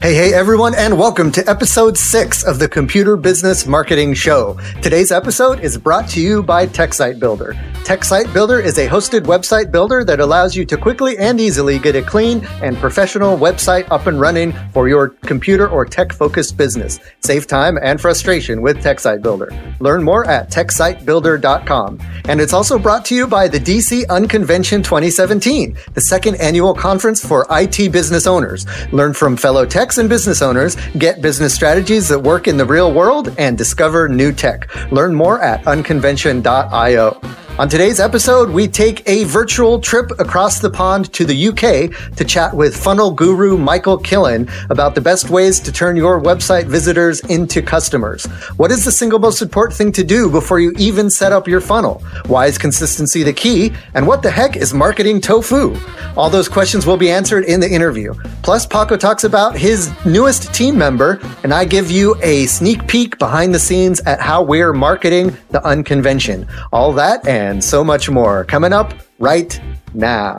Hey, hey, everyone, and welcome to episode six of the Computer Business Marketing Show. Today's episode is brought to you by TechSite Builder. TechSite Builder is a hosted website builder that allows you to quickly and easily get a clean and professional website up and running for your computer or tech focused business. Save time and frustration with TechSite Builder. Learn more at techsitebuilder.com. And it's also brought to you by the DC Unconvention 2017, the second annual conference for IT business owners. Learn from fellow tech and business owners get business strategies that work in the real world and discover new tech. Learn more at unconvention.io. On today's episode, we take a virtual trip across the pond to the UK to chat with funnel guru Michael Killen about the best ways to turn your website visitors into customers. What is the single most important thing to do before you even set up your funnel? Why is consistency the key? And what the heck is marketing tofu? All those questions will be answered in the interview. Plus, Paco talks about his newest team member, and I give you a sneak peek behind the scenes at how we're marketing the unconvention. All that and and so much more coming up right now.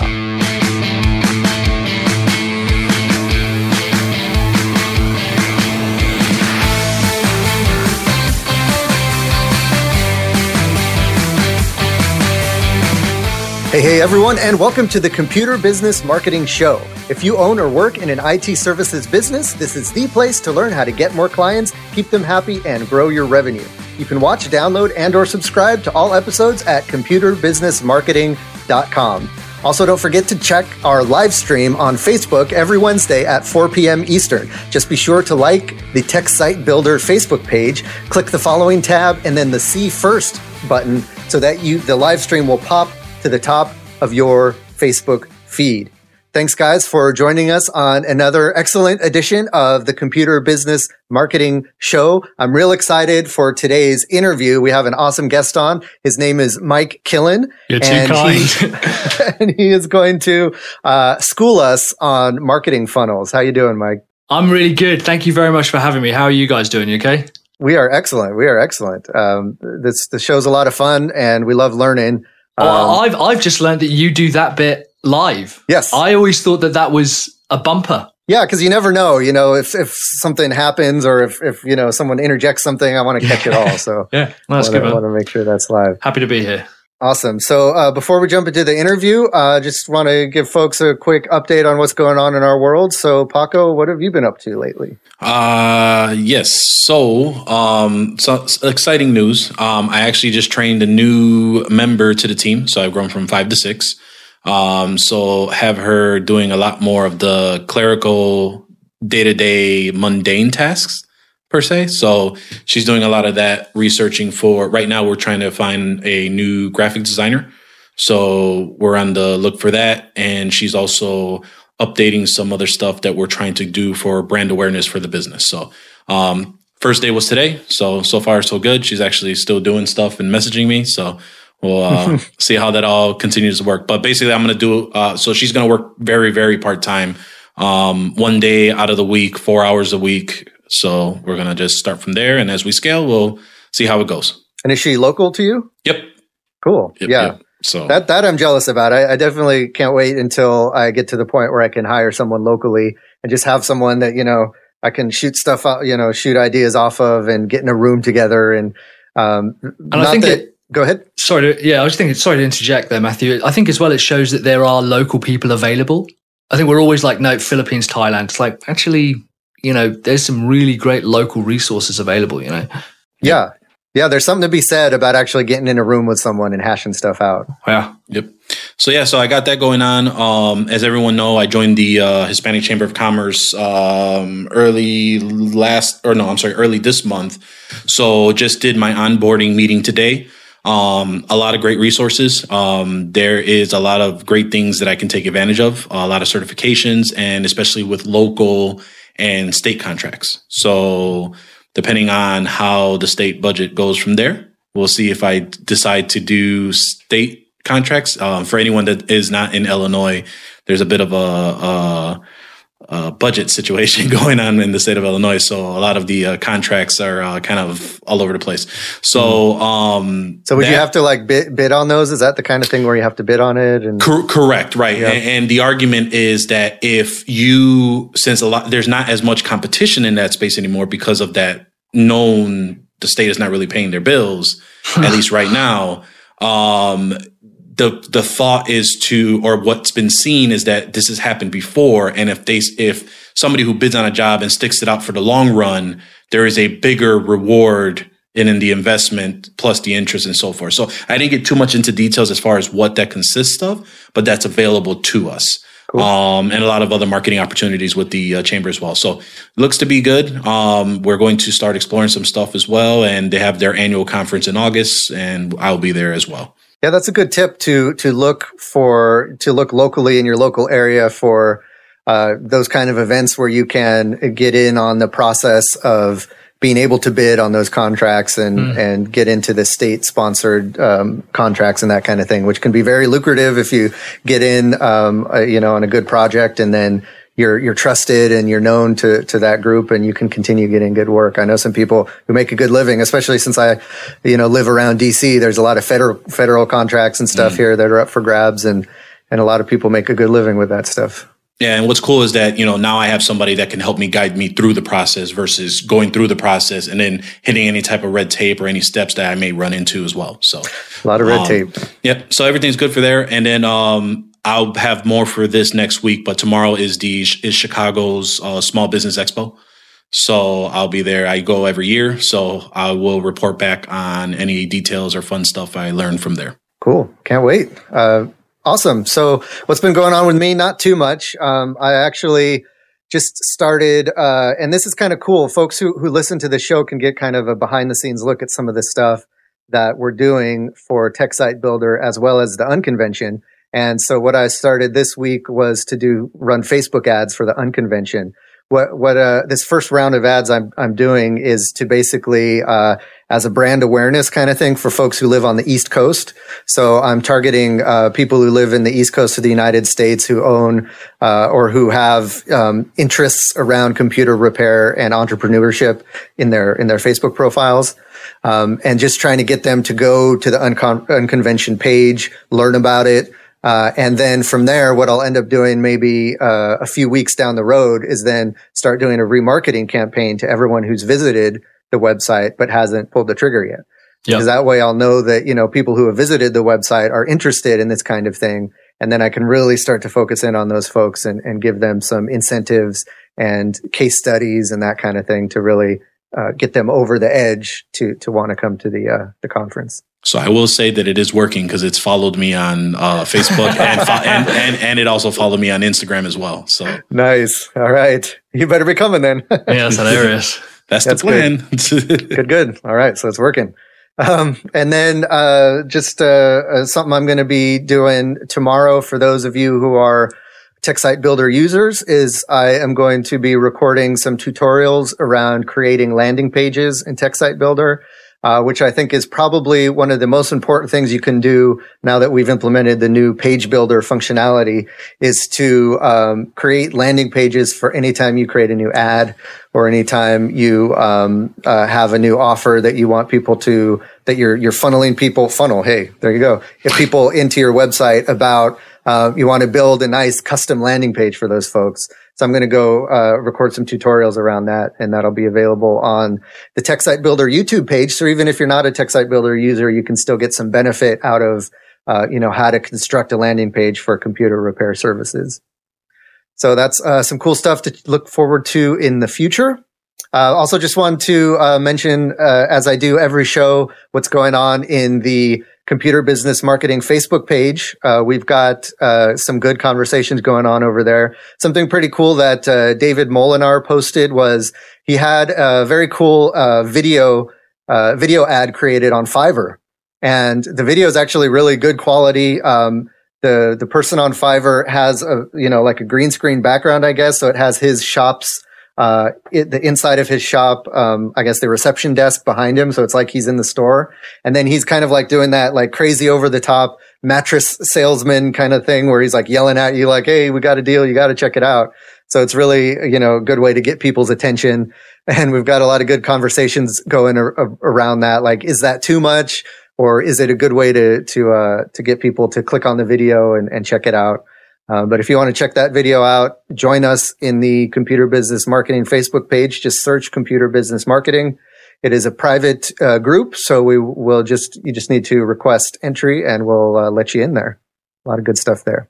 Hey, hey, everyone, and welcome to the Computer Business Marketing Show. If you own or work in an IT services business, this is the place to learn how to get more clients, keep them happy, and grow your revenue. You can watch, download, and or subscribe to all episodes at computerbusinessmarketing.com. Also, don't forget to check our live stream on Facebook every Wednesday at 4 p.m. Eastern. Just be sure to like the Tech Site Builder Facebook page, click the following tab, and then the See First button so that you the live stream will pop to the top of your Facebook feed. Thanks, guys, for joining us on another excellent edition of the Computer Business Marketing Show. I'm real excited for today's interview. We have an awesome guest on. His name is Mike Killen. You're too kind. He, and he is going to uh, school us on marketing funnels. How you doing, Mike? I'm really good. Thank you very much for having me. How are you guys doing? You okay? We are excellent. We are excellent. Um, this the show's a lot of fun, and we love learning. Um, oh, I've I've just learned that you do that bit live. Yes, I always thought that that was a bumper. Yeah, because you never know. You know, if if something happens or if if you know someone interjects something, I want to catch it all. So yeah, well, that's I wanna, good. I want to make sure that's live. Happy to be here. Awesome. So uh, before we jump into the interview, I uh, just want to give folks a quick update on what's going on in our world. So Paco, what have you been up to lately? Uh, yes. So, um, so exciting news. Um, I actually just trained a new member to the team. So I've grown from five to six. Um, so have her doing a lot more of the clerical day to day mundane tasks per se. So she's doing a lot of that researching for right now. We're trying to find a new graphic designer. So we're on the look for that. And she's also updating some other stuff that we're trying to do for brand awareness for the business. So, um, first day was today. So, so far, so good. She's actually still doing stuff and messaging me. So we'll uh, see how that all continues to work. But basically, I'm going to do, uh, so she's going to work very, very part time. Um, one day out of the week, four hours a week, so we're gonna just start from there, and as we scale, we'll see how it goes. And is she local to you? Yep. Cool. Yep, yeah. Yep. So that that I'm jealous about. I, I, definitely can't wait until I get to the point where I can hire someone locally and just have someone that you know I can shoot stuff out, you know, shoot ideas off of, and get in a room together. And um, and I think that, it, Go ahead. Sorry, to, yeah, I was thinking. Sorry to interject there, Matthew. I think as well it shows that there are local people available. I think we're always like, no, Philippines, Thailand. It's like actually you know, there's some really great local resources available, you know? Yeah. Yeah, there's something to be said about actually getting in a room with someone and hashing stuff out. Yeah. Yep. So yeah, so I got that going on. Um, as everyone know, I joined the uh, Hispanic Chamber of Commerce um, early last, or no, I'm sorry, early this month. So just did my onboarding meeting today. Um, a lot of great resources. Um, there is a lot of great things that I can take advantage of. A lot of certifications, and especially with local and state contracts. So depending on how the state budget goes from there, we'll see if I decide to do state contracts. Um, for anyone that is not in Illinois, there's a bit of a, a uh, budget situation going on in the state of Illinois. So a lot of the uh, contracts are uh, kind of all over the place. So, um, so would that, you have to like bid, bid on those? Is that the kind of thing where you have to bid on it? And cor- correct, right? Yeah. And, and, the argument is that if you, since a lot, there's not as much competition in that space anymore because of that known, the state is not really paying their bills, at least right now. Um, the the thought is to or what's been seen is that this has happened before. And if they if somebody who bids on a job and sticks it out for the long run there is a bigger reward in, in the investment plus the interest and so forth. So i didn't get too much into details as far as what that consists of but that's available to us. Cool. um, and a lot of other marketing opportunities with the uh, chamber as well. So looks to be good. Um, we're going to start exploring some stuff as well. And they have their annual conference in august and i'll be there as well yeah, that's a good tip to to look for to look locally in your local area for uh, those kind of events where you can get in on the process of being able to bid on those contracts and mm. and get into the state sponsored um, contracts and that kind of thing, which can be very lucrative if you get in, um, uh, you know, on a good project and then you're you're trusted and you're known to to that group and you can continue getting good work. I know some people who make a good living, especially since I, you know, live around DC. There's a lot of federal federal contracts and stuff mm. here that are up for grabs and and a lot of people make a good living with that stuff. Yeah, and what's cool is that you know now I have somebody that can help me guide me through the process versus going through the process and then hitting any type of red tape or any steps that I may run into as well. So a lot of red um, tape. Yep. So everything's good for there, and then um, I'll have more for this next week, but tomorrow is the is Chicago's uh, Small Business Expo. So I'll be there. I go every year, so I will report back on any details or fun stuff I learned from there. Cool, can't wait. Uh, awesome. So what's been going on with me? Not too much. Um, I actually just started, uh, and this is kind of cool. Folks who who listen to the show can get kind of a behind the scenes look at some of the stuff that we're doing for Tech Site Builder as well as the Unconvention. And so what I started this week was to do run Facebook ads for the unconvention. What what uh, this first round of ads I'm I'm doing is to basically uh, as a brand awareness kind of thing for folks who live on the East Coast. So I'm targeting uh, people who live in the East Coast of the United States who own uh, or who have um, interests around computer repair and entrepreneurship in their in their Facebook profiles. Um, and just trying to get them to go to the uncon- unconvention page, learn about it, uh, and then from there, what I'll end up doing maybe uh, a few weeks down the road is then start doing a remarketing campaign to everyone who's visited the website but hasn't pulled the trigger yet. Yep. Because that way I'll know that, you know, people who have visited the website are interested in this kind of thing. And then I can really start to focus in on those folks and, and give them some incentives and case studies and that kind of thing to really uh, get them over the edge to to want to come to the uh, the conference. So I will say that it is working because it's followed me on uh, Facebook and, fo- and, and and it also followed me on Instagram as well. So nice. All right, you better be coming then. yeah, that's hilarious. That's, that's the plan. Good. good, good. All right, so it's working. Um, and then uh, just uh, uh something I'm going to be doing tomorrow for those of you who are TechSite Builder users is I am going to be recording some tutorials around creating landing pages in TechSite Builder, uh, which I think is probably one of the most important things you can do now that we've implemented the new page builder functionality is to um, create landing pages for anytime you create a new ad or anytime you um, uh, have a new offer that you want people to that you're you're funneling people funnel hey there you go if people into your website about uh, you want to build a nice custom landing page for those folks. So I'm going to go uh, record some tutorials around that, and that'll be available on the TechSite Builder YouTube page. So even if you're not a TechSite Builder user, you can still get some benefit out of uh, you know how to construct a landing page for computer repair services. So that's uh, some cool stuff to look forward to in the future. Uh, also, just want to uh, mention, uh, as I do every show, what's going on in the computer business marketing Facebook page. Uh, we've got uh, some good conversations going on over there. Something pretty cool that uh, David Molinar posted was he had a very cool uh, video uh, video ad created on Fiverr, and the video is actually really good quality. Um, the the person on Fiverr has a you know like a green screen background, I guess, so it has his shop's uh, it, the inside of his shop, um, I guess the reception desk behind him. So it's like he's in the store. And then he's kind of like doing that like crazy over the top mattress salesman kind of thing where he's like yelling at you like, Hey, we got a deal. You got to check it out. So it's really, you know, a good way to get people's attention. And we've got a lot of good conversations going ar- around that. Like, is that too much? Or is it a good way to, to, uh, to get people to click on the video and, and check it out? Uh, but if you want to check that video out, join us in the Computer Business Marketing Facebook page. Just search Computer Business Marketing. It is a private uh, group, so we will just you just need to request entry, and we'll uh, let you in there. A lot of good stuff there.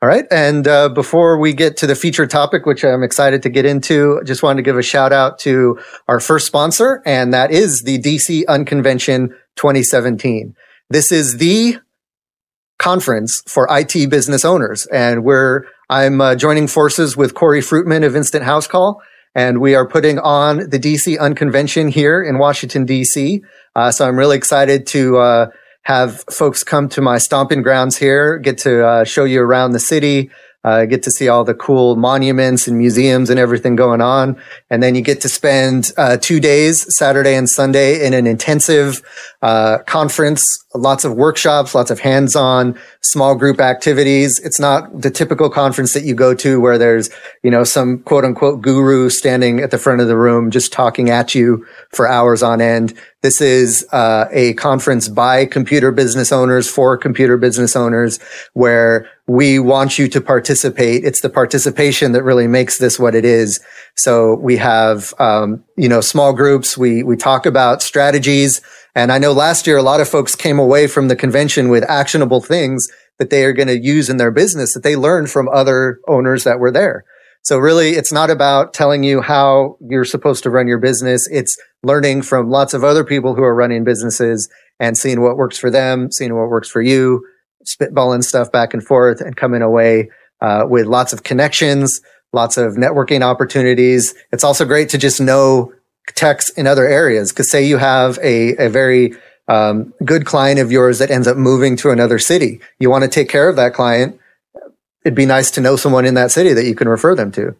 All right, and uh, before we get to the feature topic, which I'm excited to get into, just wanted to give a shout out to our first sponsor, and that is the DC Unconvention 2017. This is the conference for IT business owners. And we're, I'm uh, joining forces with Corey Fruitman of Instant House Call. And we are putting on the DC Unconvention here in Washington, DC. Uh, so I'm really excited to, uh, have folks come to my stomping grounds here, get to uh, show you around the city, uh, get to see all the cool monuments and museums and everything going on. And then you get to spend uh, two days, Saturday and Sunday, in an intensive uh, conference, lots of workshops, lots of hands-on small group activities. It's not the typical conference that you go to where there's, you know, some quote unquote guru standing at the front of the room just talking at you for hours on end. This is uh, a conference by computer business owners for computer business owners where we want you to participate. It's the participation that really makes this what it is. So we have, um, you know, small groups. We, we talk about strategies. And I know last year, a lot of folks came away from the convention with actionable things that they are going to use in their business that they learned from other owners that were there. So really, it's not about telling you how you're supposed to run your business. It's learning from lots of other people who are running businesses and seeing what works for them, seeing what works for you, spitballing stuff back and forth and coming away uh, with lots of connections, lots of networking opportunities. It's also great to just know techs in other areas. Cause say you have a, a very um, good client of yours that ends up moving to another city. You want to take care of that client. It'd be nice to know someone in that city that you can refer them to.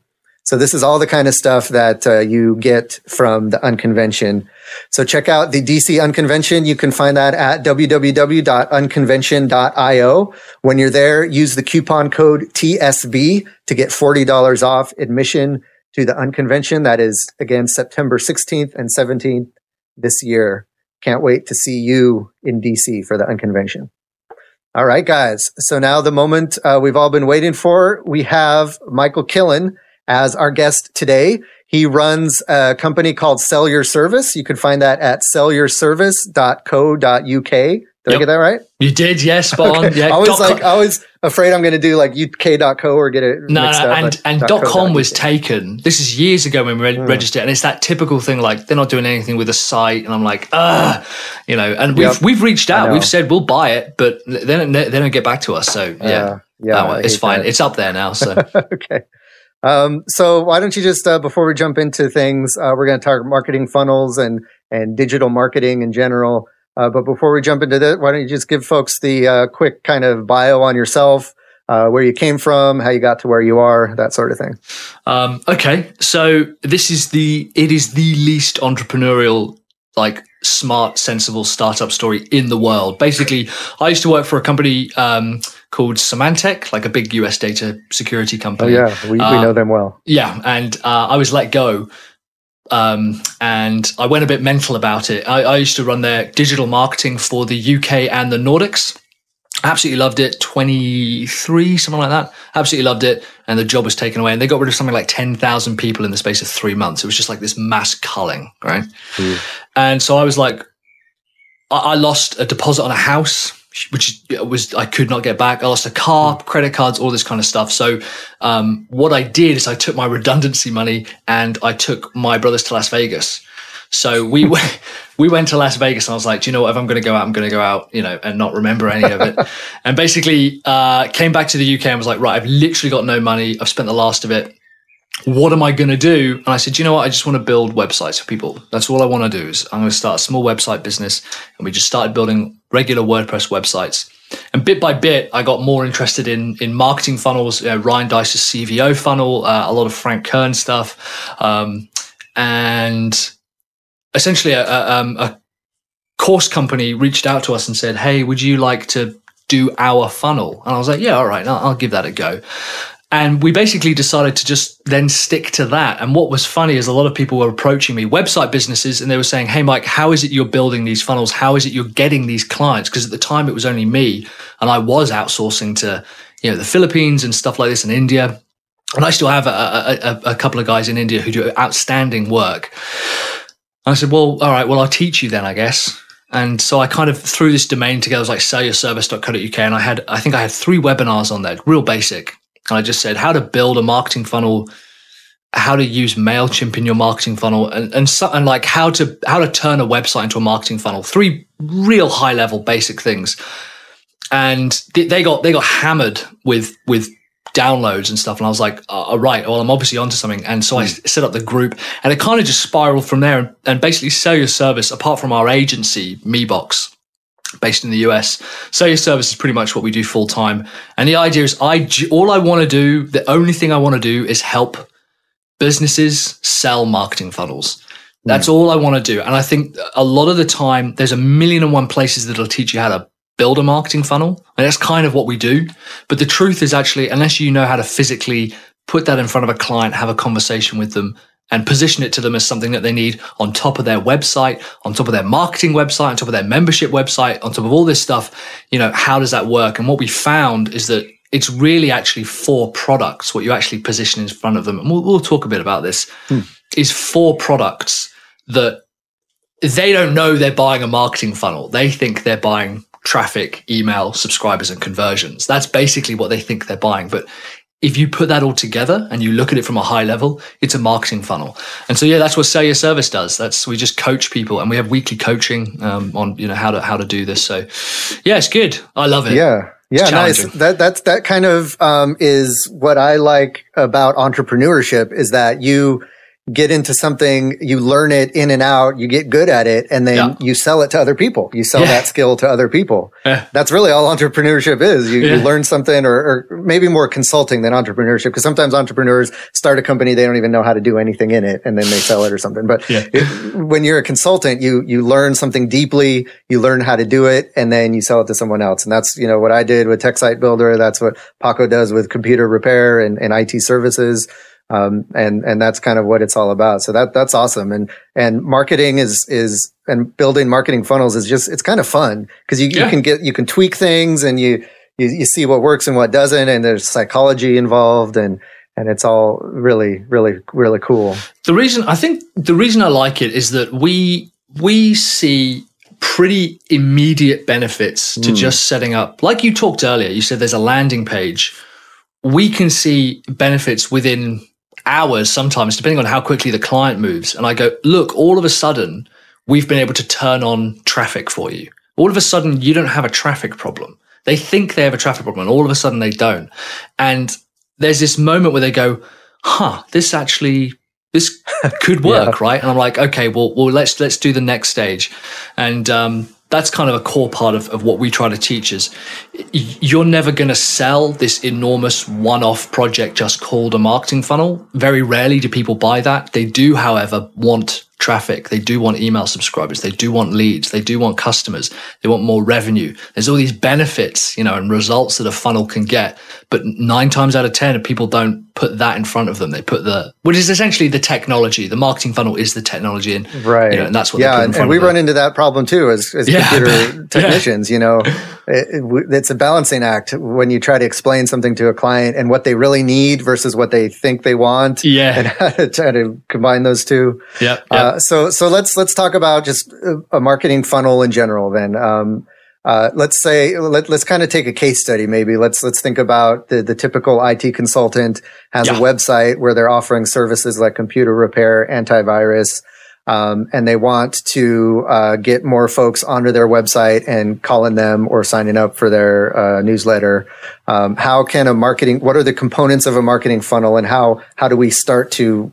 So this is all the kind of stuff that uh, you get from the unconvention. So check out the DC unconvention. You can find that at www.unconvention.io. When you're there, use the coupon code TSB to get $40 off admission to the unconvention. That is again September 16th and 17th this year. Can't wait to see you in DC for the unconvention. All right, guys. So now the moment uh, we've all been waiting for, we have Michael Killen as our guest today. He runs a company called Sell Your Service. You can find that at sellyourservice.co.uk. Did yep. I get that right? You did, yes, spot okay. Yeah, I was like, com. I was afraid I'm going to do like uk.co or get it. No, no, and and dot com was taken. This is years ago when we re- mm. registered, and it's that typical thing. Like they're not doing anything with the site, and I'm like, ah, you know. And we've yep. we've reached out. We've said we'll buy it, but they don't they don't get back to us. So yeah, uh, yeah, it's fine. That. It's up there now. So okay. Um, so why don't you just uh, before we jump into things, uh, we're going to talk marketing funnels and and digital marketing in general. Uh, but before we jump into that, why don't you just give folks the uh, quick kind of bio on yourself, uh, where you came from, how you got to where you are, that sort of thing. Um, okay, so this is the it is the least entrepreneurial like smart, sensible startup story in the world. Basically, I used to work for a company um, called Symantec, like a big US data security company. Oh, yeah, we, uh, we know them well. Yeah, and uh, I was let go. Um, and I went a bit mental about it. I, I used to run their digital marketing for the UK and the Nordics. Absolutely loved it. 23, something like that. Absolutely loved it. And the job was taken away. And they got rid of something like 10,000 people in the space of three months. It was just like this mass culling, right? Mm. And so I was like, I, I lost a deposit on a house which was I could not get back. I lost a car, hmm. credit cards, all this kind of stuff. So um, what I did is I took my redundancy money and I took my brothers to Las Vegas. So we went, we went to Las Vegas and I was like, do you know what? If I'm going to go out, I'm going to go out, you know, and not remember any of it. and basically, uh, came back to the UK and was like, right, I've literally got no money. I've spent the last of it. What am I going to do? And I said, you know what? I just want to build websites for people. That's all I want to do is I'm going to start a small website business. And we just started building regular WordPress websites. And bit by bit, I got more interested in in marketing funnels. Ryan Deiss's CVO funnel, uh, a lot of Frank Kern stuff, um, and essentially a, a, um, a course company reached out to us and said, "Hey, would you like to do our funnel?" And I was like, "Yeah, all right, I'll, I'll give that a go." And we basically decided to just then stick to that. And what was funny is a lot of people were approaching me, website businesses, and they were saying, Hey, Mike, how is it you're building these funnels? How is it you're getting these clients? Because at the time it was only me and I was outsourcing to, you know, the Philippines and stuff like this in India. And I still have a, a, a couple of guys in India who do outstanding work. And I said, well, all right, well, I'll teach you then, I guess. And so I kind of threw this domain together. It was like sellyourservice.co.uk. And I had, I think I had three webinars on there, real basic. And I just said how to build a marketing funnel, how to use MailChimp in your marketing funnel and, and, so, and like how to, how to turn a website into a marketing funnel. Three real high level basic things. And they got, they got hammered with, with downloads and stuff. And I was like, uh, all right, well, I'm obviously onto something. And so mm. I hmm. set up the group and it kind of just spiraled from there and, and basically sell your service apart from our agency, MeBox based in the US. Your service is pretty much what we do full time. And the idea is I, all I want to do, the only thing I want to do is help businesses sell marketing funnels. That's mm. all I want to do. And I think a lot of the time there's a million and one places that'll teach you how to build a marketing funnel. And that's kind of what we do. But the truth is actually, unless you know how to physically put that in front of a client, have a conversation with them and position it to them as something that they need on top of their website, on top of their marketing website, on top of their membership website, on top of all this stuff, you know, how does that work? And what we found is that it's really actually four products, what you actually position in front of them. And we'll, we'll talk a bit about this hmm. is four products that they don't know they're buying a marketing funnel. They think they're buying traffic, email, subscribers, and conversions. That's basically what they think they're buying. But if you put that all together and you look at it from a high level, it's a marketing funnel. And so, yeah, that's what Sell Your Service does. That's we just coach people, and we have weekly coaching um, on you know how to how to do this. So, yeah, it's good. I love it. Yeah. Yeah, nice. That that's that kind of um, is what I like about entrepreneurship is that you get into something, you learn it in and out, you get good at it, and then yeah. you sell it to other people. You sell yeah. that skill to other people. Yeah. That's really all entrepreneurship is. You, you learn something or, or, maybe more consulting than entrepreneurship because sometimes entrepreneurs start a company, they don't even know how to do anything in it and then they sell it or something. But it, when you're a consultant, you, you learn something deeply, you learn how to do it, and then you sell it to someone else. And that's, you know, what I did with Tech Site Builder. That's what Paco does with computer repair and, and IT services. Um, and, and that's kind of what it's all about. So that, that's awesome. And, and marketing is, is, and building marketing funnels is just, it's kind of fun because you, yeah. you can get, you can tweak things and you, you, you see what works and what doesn't. And there's psychology involved and, and it's all really, really, really cool. The reason I think the reason I like it is that we, we see pretty immediate benefits to mm. just setting up, like you talked earlier, you said there's a landing page. We can see benefits within hours sometimes, depending on how quickly the client moves. And I go, look, all of a sudden, we've been able to turn on traffic for you. All of a sudden, you don't have a traffic problem. They think they have a traffic problem, and all of a sudden, they don't. And there's this moment where they go, huh, this actually this could work, yeah. right? And I'm like, okay, well, well, let's let's do the next stage, and um, that's kind of a core part of, of what we try to teach is you're never going to sell this enormous one-off project just called a marketing funnel. Very rarely do people buy that. They do, however, want traffic. They do want email subscribers. They do want leads. They do want customers. They want more revenue. There's all these benefits, you know, and results that a funnel can get. But nine times out of 10, people don't put that in front of them. They put the, which is essentially the technology. The marketing funnel is the technology. And, right. You know, and that's what yeah. and, and we run into that problem too as, as yeah, computer technicians, yeah. you know, it, it, it's a balancing act when you try to explain something to a client and what they really need versus what they think they want. Yeah. And how to try to combine those two. Yeah. Yep. Uh, so so let's let's talk about just a marketing funnel in general. Then, um, uh, let's say let, us kind of take a case study. Maybe let's let's think about the the typical IT consultant has yeah. a website where they're offering services like computer repair, antivirus. Um, and they want to uh, get more folks onto their website and calling them or signing up for their uh, newsletter. Um, how can a marketing? What are the components of a marketing funnel, and how how do we start to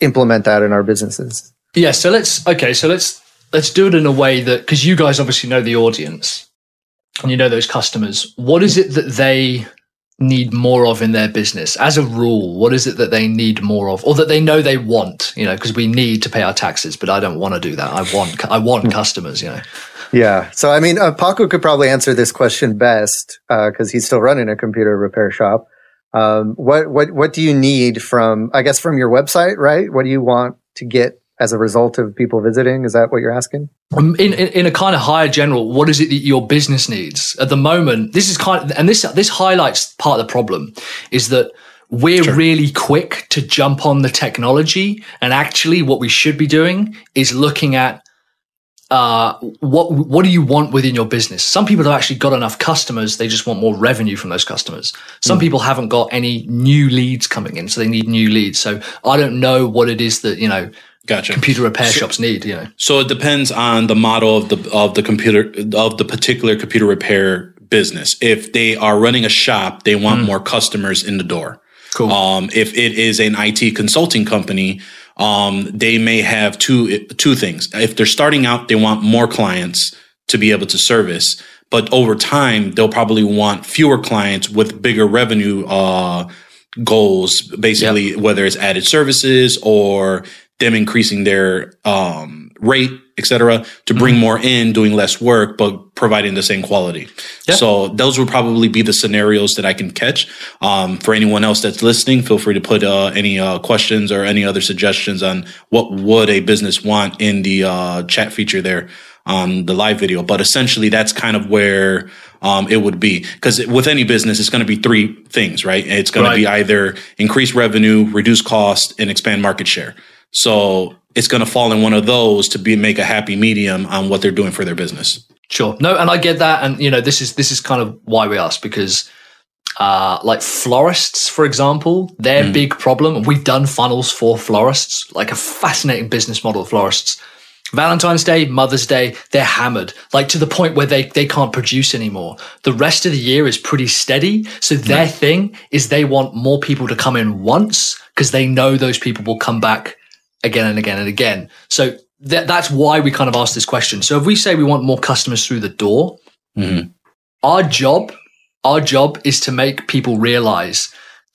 implement that in our businesses? Yeah, so let's okay, so let's let's do it in a way that because you guys obviously know the audience and you know those customers. What is it that they need more of in their business as a rule? What is it that they need more of, or that they know they want? You know, because we need to pay our taxes, but I don't want to do that. I want I want hmm. customers. You know. Yeah. So I mean, uh, Paco could probably answer this question best because uh, he's still running a computer repair shop. Um, what what what do you need from I guess from your website, right? What do you want to get as a result of people visiting? Is that what you're asking? Um, in, in, in a kind of higher general, what is it that your business needs at the moment? This is kind of, and this this highlights part of the problem is that we're sure. really quick to jump on the technology, and actually, what we should be doing is looking at uh, what what do you want within your business? Some people have actually got enough customers; they just want more revenue from those customers. Some mm. people haven't got any new leads coming in, so they need new leads. So I don't know what it is that you know. Gotcha. Computer repair so, shops need, you know. So it depends on the model of the of the computer of the particular computer repair business. If they are running a shop, they want mm. more customers in the door. Cool. Um, if it is an IT consulting company, um, they may have two two things. If they're starting out, they want more clients to be able to service, but over time, they'll probably want fewer clients with bigger revenue uh, goals. Basically, yep. whether it's added services or them increasing their um, rate, etc., to bring mm-hmm. more in, doing less work, but providing the same quality. Yeah. So those would probably be the scenarios that I can catch. Um, for anyone else that's listening, feel free to put uh, any uh, questions or any other suggestions on what would a business want in the uh, chat feature there on the live video. But essentially, that's kind of where um, it would be. Because with any business, it's going to be three things, right? It's going right. to be either increase revenue, reduce cost, and expand market share. So it's going to fall in one of those to be make a happy medium on what they're doing for their business. Sure. No, and I get that, and you know, this is this is kind of why we ask because. Uh, like florists, for example, their mm. big problem, we've done funnels for florists, like a fascinating business model florists. Valentine's Day, Mother's Day, they're hammered, like to the point where they, they can't produce anymore. The rest of the year is pretty steady. So their thing is they want more people to come in once because they know those people will come back again and again and again. So th- that's why we kind of asked this question. So if we say we want more customers through the door, mm-hmm. our job, our job is to make people realize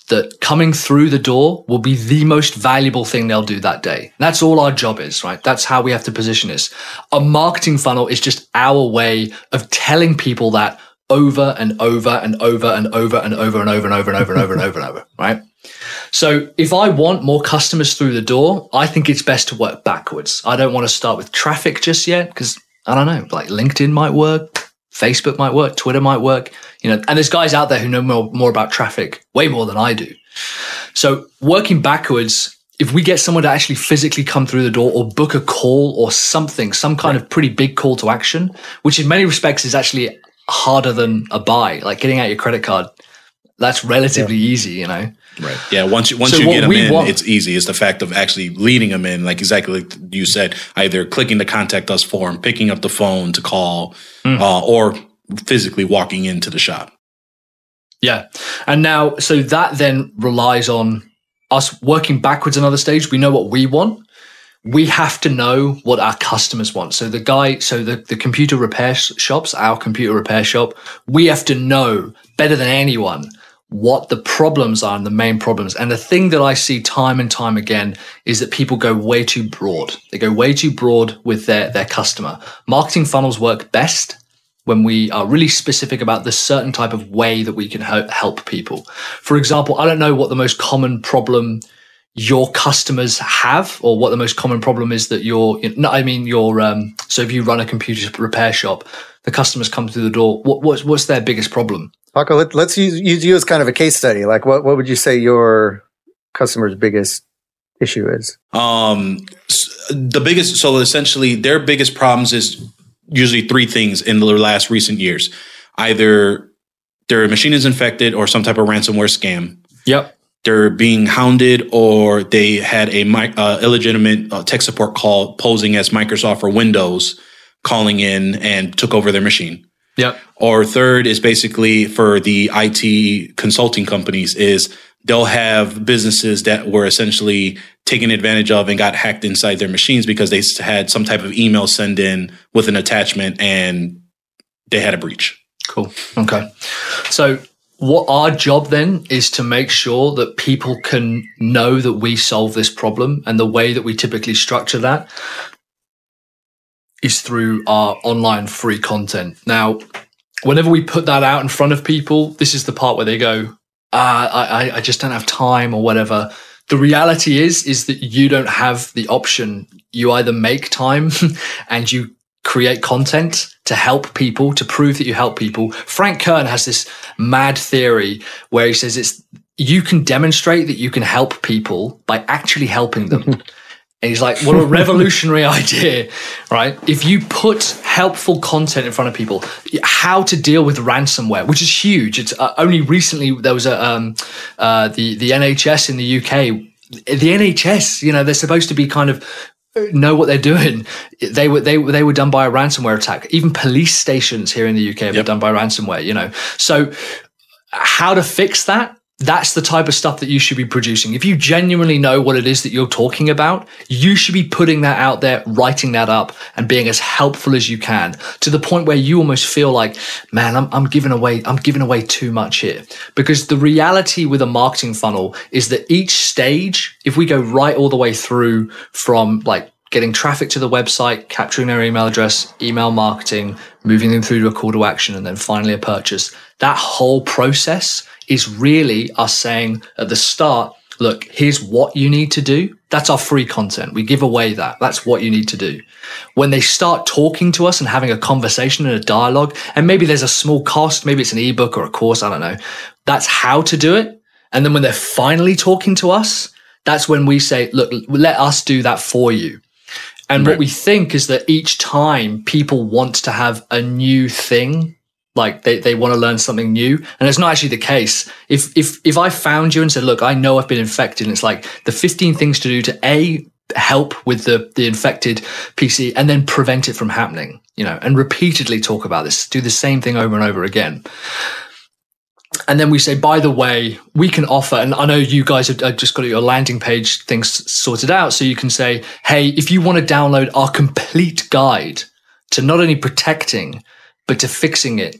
that coming through the door will be the most valuable thing they'll do that day. That's all our job is, right? That's how we have to position this. A marketing funnel is just our way of telling people that over and over and over and over and over and over and over and over and over and over and over, right? So if I want more customers through the door, I think it's best to work backwards. I don't want to start with traffic just yet because I don't know, like LinkedIn might work, Facebook might work, Twitter might work, you know, and there's guys out there who know more, more about traffic way more than I do. So working backwards, if we get someone to actually physically come through the door or book a call or something, some kind right. of pretty big call to action, which in many respects is actually harder than a buy, like getting out your credit card. That's relatively yeah. easy, you know. Right. Yeah. Once you once so you get them in, want, it's easy. It's the fact of actually leading them in, like exactly like you said, either clicking the contact us form, picking up the phone to call, mm. uh, or physically walking into the shop. Yeah. And now, so that then relies on us working backwards another stage. We know what we want. We have to know what our customers want. So the guy, so the, the computer repair shops, our computer repair shop, we have to know better than anyone what the problems are and the main problems. And the thing that I see time and time again is that people go way too broad. They go way too broad with their, their customer. Marketing funnels work best when we are really specific about the certain type of way that we can help people. For example, I don't know what the most common problem your customers have or what the most common problem is that your no, I mean your um, so if you run a computer repair shop the customers come through the door what, what's what's their biggest problem Paco, let, us use, use you as kind of a case study. Like, what, what would you say your customer's biggest issue is? Um, the biggest, so essentially, their biggest problems is usually three things in the last recent years. Either their machine is infected or some type of ransomware scam. Yep. They're being hounded or they had a uh, illegitimate uh, tech support call posing as Microsoft or Windows calling in and took over their machine. Yep. Or third is basically for the IT consulting companies is they'll have businesses that were essentially taken advantage of and got hacked inside their machines because they had some type of email send in with an attachment and they had a breach. Cool. Okay. So what our job then is to make sure that people can know that we solve this problem and the way that we typically structure that is through our online free content. Now, whenever we put that out in front of people, this is the part where they go, uh, I, I just don't have time or whatever. The reality is, is that you don't have the option. You either make time and you create content to help people, to prove that you help people. Frank Kern has this mad theory where he says it's, you can demonstrate that you can help people by actually helping them. And he's like, what a revolutionary idea, right? If you put helpful content in front of people, how to deal with ransomware, which is huge. It's uh, only recently there was a, um, uh, the, the NHS in the UK, the NHS, you know, they're supposed to be kind of uh, know what they're doing. They were they they were done by a ransomware attack. Even police stations here in the UK yep. were done by ransomware. You know, so how to fix that? That's the type of stuff that you should be producing. If you genuinely know what it is that you're talking about, you should be putting that out there, writing that up and being as helpful as you can to the point where you almost feel like, man, I'm, I'm giving away, I'm giving away too much here. Because the reality with a marketing funnel is that each stage, if we go right all the way through from like getting traffic to the website, capturing their email address, email marketing, moving them through to a call to action, and then finally a purchase, that whole process is really us saying at the start, look, here's what you need to do. That's our free content. We give away that. That's what you need to do. When they start talking to us and having a conversation and a dialogue, and maybe there's a small cost, maybe it's an ebook or a course, I don't know. That's how to do it. And then when they're finally talking to us, that's when we say, look, let us do that for you. And right. what we think is that each time people want to have a new thing like they, they want to learn something new. And it's not actually the case. If if if i found you and said look i know i've been infected and it's like the 15 things to do to a help with the the infected pc and then prevent it from happening you know and repeatedly talk about this do the same thing over and over again. And then we say by the way we can offer and i know you guys have just got your landing page things sorted out so you can say hey if you want to download our complete guide to not only protecting but to fixing it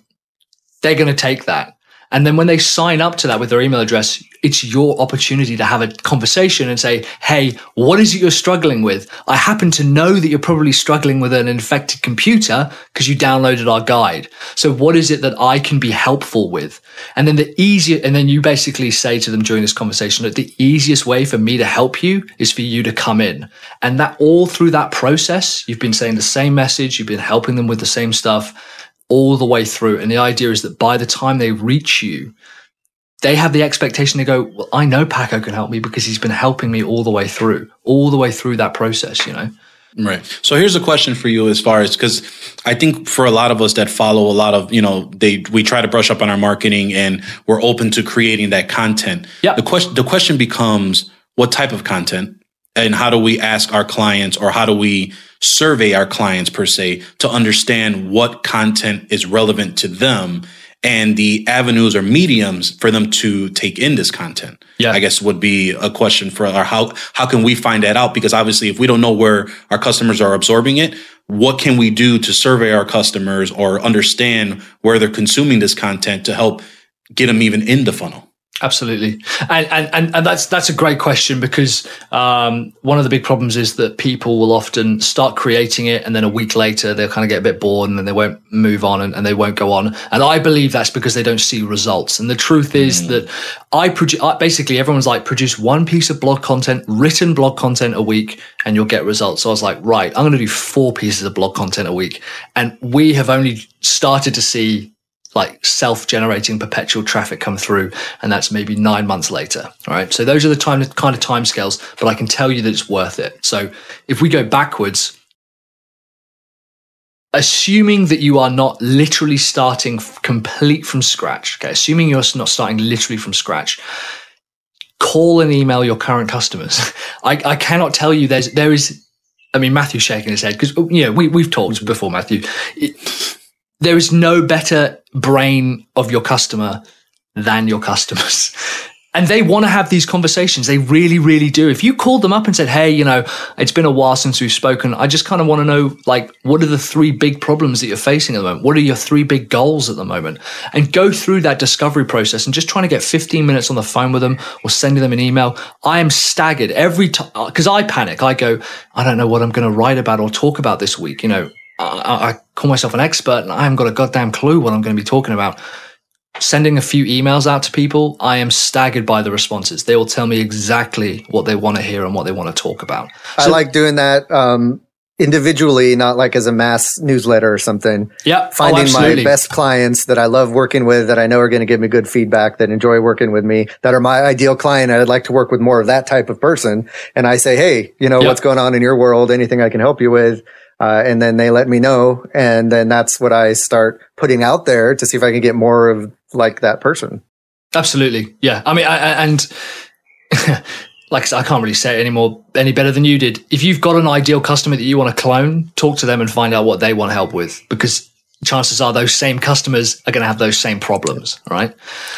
they're going to take that. And then when they sign up to that with their email address, it's your opportunity to have a conversation and say, Hey, what is it you're struggling with? I happen to know that you're probably struggling with an infected computer because you downloaded our guide. So what is it that I can be helpful with? And then the easier, and then you basically say to them during this conversation that the easiest way for me to help you is for you to come in. And that all through that process, you've been saying the same message. You've been helping them with the same stuff all the way through. And the idea is that by the time they reach you, they have the expectation to go, well, I know Paco can help me because he's been helping me all the way through, all the way through that process, you know? Right. So here's a question for you as far as because I think for a lot of us that follow a lot of, you know, they we try to brush up on our marketing and we're open to creating that content. Yeah. The question the question becomes what type of content and how do we ask our clients or how do we survey our clients per se to understand what content is relevant to them and the avenues or mediums for them to take in this content. Yeah. I guess would be a question for our how how can we find that out? Because obviously if we don't know where our customers are absorbing it, what can we do to survey our customers or understand where they're consuming this content to help get them even in the funnel? Absolutely, and, and and that's that's a great question because um, one of the big problems is that people will often start creating it, and then a week later they'll kind of get a bit bored, and then they won't move on, and, and they won't go on. And I believe that's because they don't see results. And the truth is mm. that I produce basically everyone's like produce one piece of blog content, written blog content a week, and you'll get results. So I was like, right, I'm going to do four pieces of blog content a week, and we have only started to see like self-generating perpetual traffic come through and that's maybe nine months later all right? So those are the time kind of time scales but i can tell you that it's worth it. So if we go backwards assuming that you are not literally starting complete from scratch okay? Assuming you're not starting literally from scratch call and email your current customers. I, I cannot tell you there's there is I mean, Matthew's shaking his head because, you know, we, we've talked before, Matthew. It, there is no better brain of your customer than your customers. And they want to have these conversations. They really, really do. If you called them up and said, Hey, you know, it's been a while since we've spoken. I just kind of want to know, like, what are the three big problems that you're facing at the moment? What are your three big goals at the moment? And go through that discovery process and just trying to get 15 minutes on the phone with them or sending them an email. I am staggered every time because I panic. I go, I don't know what I'm going to write about or talk about this week. You know, I, I call myself an expert and I haven't got a goddamn clue what I'm going to be talking about. sending a few emails out to people, I am staggered by the responses. They will tell me exactly what they want to hear and what they want to talk about. So, I like doing that um, individually, not like as a mass newsletter or something. Yeah. Finding oh, my best clients that I love working with, that I know are going to give me good feedback, that enjoy working with me, that are my ideal client. I'd like to work with more of that type of person. And I say, Hey, you know, yep. what's going on in your world? Anything I can help you with? Uh, and then they let me know. And then that's what I start putting out there to see if I can get more of like that person. Absolutely. Yeah. I mean, I, and like I, said, I can't really say it anymore any better than you did. If you've got an ideal customer that you want to clone, talk to them and find out what they want help with because chances are those same customers are going to have those same problems. Right.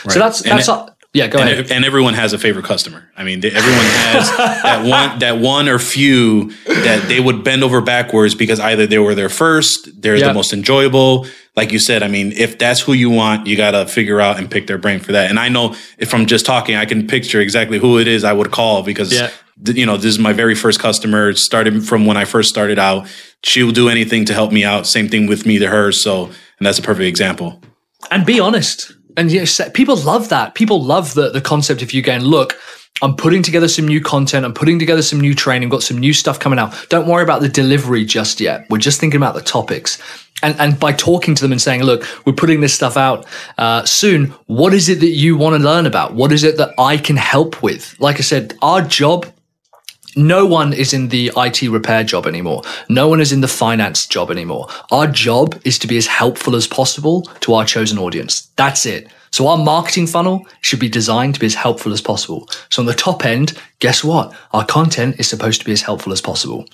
right. So that's, that's, it, yeah, go and, ahead. And everyone has a favorite customer. I mean, everyone has that one, that one or few that they would bend over backwards because either they were there first, they're yep. the most enjoyable. Like you said, I mean, if that's who you want, you got to figure out and pick their brain for that. And I know if I'm just talking, I can picture exactly who it is I would call because, yeah. you know, this is my very first customer. Started from when I first started out. She will do anything to help me out. Same thing with me to her. So, and that's a perfect example. And be honest and yes, people love that. People love the, the concept of you going, look, I'm putting together some new content. I'm putting together some new training. Got some new stuff coming out. Don't worry about the delivery just yet. We're just thinking about the topics. And, and by talking to them and saying, look, we're putting this stuff out uh, soon. What is it that you want to learn about? What is it that I can help with? Like I said, our job no one is in the IT repair job anymore. No one is in the finance job anymore. Our job is to be as helpful as possible to our chosen audience. That's it. So our marketing funnel should be designed to be as helpful as possible. So on the top end, guess what? Our content is supposed to be as helpful as possible.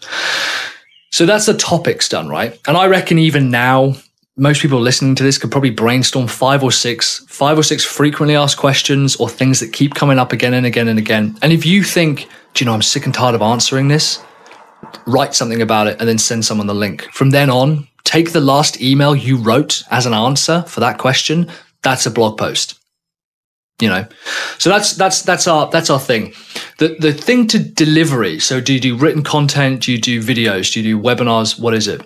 So that's the topics done, right? And I reckon even now, most people listening to this could probably brainstorm five or six, five or six frequently asked questions or things that keep coming up again and again and again. And if you think, do you know, I'm sick and tired of answering this, write something about it and then send someone the link. From then on, take the last email you wrote as an answer for that question. That's a blog post. You know, so that's that's that's our that's our thing. The the thing to delivery. So do you do written content? Do you do videos? Do you do webinars? What is it?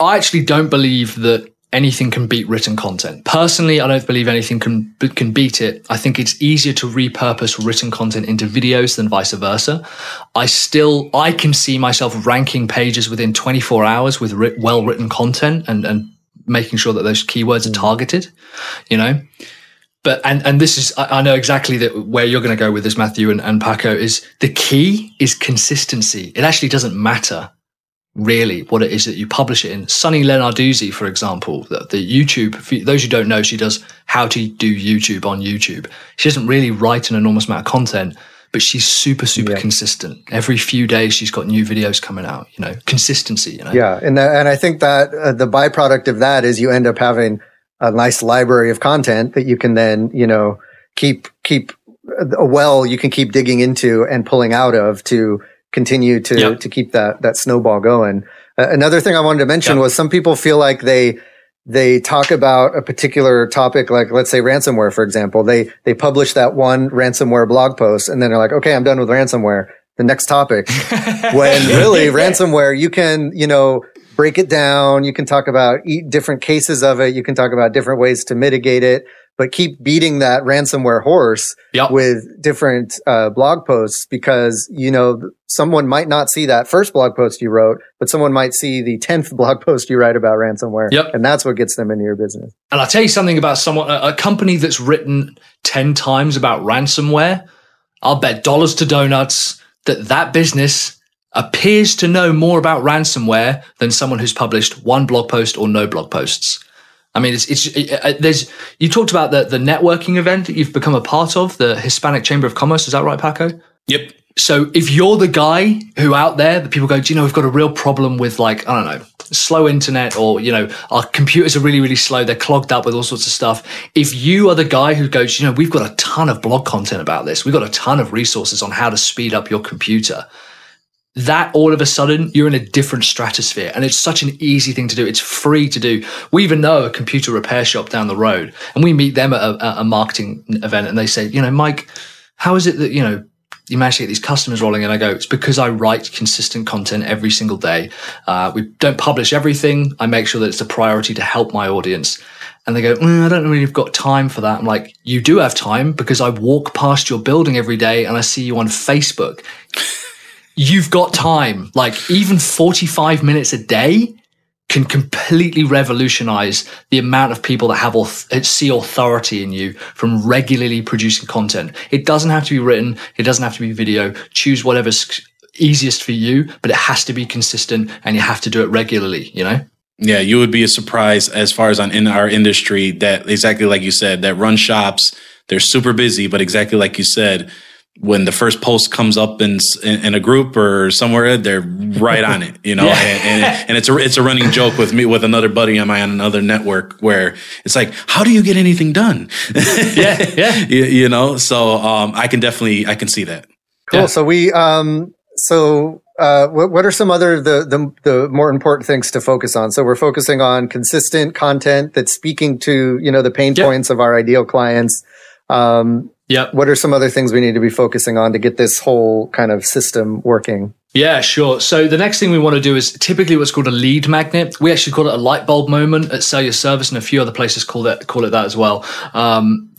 I actually don't believe that anything can beat written content. Personally, I don't believe anything can can beat it. I think it's easier to repurpose written content into videos than vice versa. I still I can see myself ranking pages within 24 hours with well written content and and making sure that those keywords are mm. targeted, you know. But and and this is I, I know exactly that where you're going to go with this, Matthew and, and Paco is the key is consistency. It actually doesn't matter really what it is that you publish it in. Sunny Lenarduzzi, for example, the, the YouTube, for those who don't know, she does how to do YouTube on YouTube. She doesn't really write an enormous amount of content, but she's super, super yeah. consistent. Every few days, she's got new videos coming out, you know, consistency, you know? Yeah. And, that, and I think that uh, the byproduct of that is you end up having a nice library of content that you can then, you know, keep, keep a well you can keep digging into and pulling out of to continue to yep. to keep that that snowball going. Uh, another thing I wanted to mention yep. was some people feel like they they talk about a particular topic, like let's say ransomware, for example. They they publish that one ransomware blog post, and then they're like, okay, I'm done with ransomware. The next topic. when really ransomware, you can you know break it down. You can talk about different cases of it. You can talk about different ways to mitigate it but keep beating that ransomware horse yep. with different uh, blog posts because you know someone might not see that first blog post you wrote, but someone might see the tenth blog post you write about ransomware, yep. and that's what gets them into your business. And I'll tell you something about someone a, company that's written ten times about ransomware. I'll bet dollars to donuts that that business appears to know more about ransomware than someone who's published one blog post or no blog posts. I mean, it's, it's it, uh, there's you talked about the the networking event that you've become a part of, the Hispanic Chamber of Commerce. Is that right, Paco? Yep. So if you're the guy who out there, the people go, do you know, we've got a real problem with like I don't know, slow internet, or you know, our computers are really really slow. They're clogged up with all sorts of stuff. If you are the guy who goes, you know, we've got a ton of blog content about this. We've got a ton of resources on how to speed up your computer that all of a sudden you're in a different stratosphere and it's such an easy thing to do. It's free to do. We even know a computer repair shop down the road and we meet them at a, a marketing event and they say you know mike how is it that you know you manage to get these customers rolling? And i go it's because i write consistent content every single day. Uh, we don't publish everything. I make sure that it's a priority to help my audience. And they go, mm, I don't really have got time for that. I'm like, you do have time because I walk past your building every day and I see you on Facebook. You've got time. Like even 45 minutes a day can completely revolutionize the amount of people that have uh, see authority in you from regularly producing content. It doesn't have to be written. It doesn't have to be video. Choose whatever's easiest for you, but it has to be consistent and you have to do it regularly, you know? Yeah, you would be a surprise as far as on in our industry that exactly like you said, that run shops, they're super busy, but exactly like you said, when the first post comes up in in a group or somewhere, they're right on it, you know. yeah. and, and, and, it's a it's a running joke with me with another buddy of mine on another network where it's like, how do you get anything done? yeah, yeah. you, you, know, so um, I can definitely I can see that. Cool. Yeah. So we um so uh, what, what are some other the, the the more important things to focus on? So we're focusing on consistent content that's speaking to you know the pain yep. points of our ideal clients. Um, yeah. What are some other things we need to be focusing on to get this whole kind of system working? Yeah, sure. So the next thing we want to do is typically what's called a lead magnet. We actually call it a light bulb moment at Sell Your Service, and a few other places call it call it that as well. Um,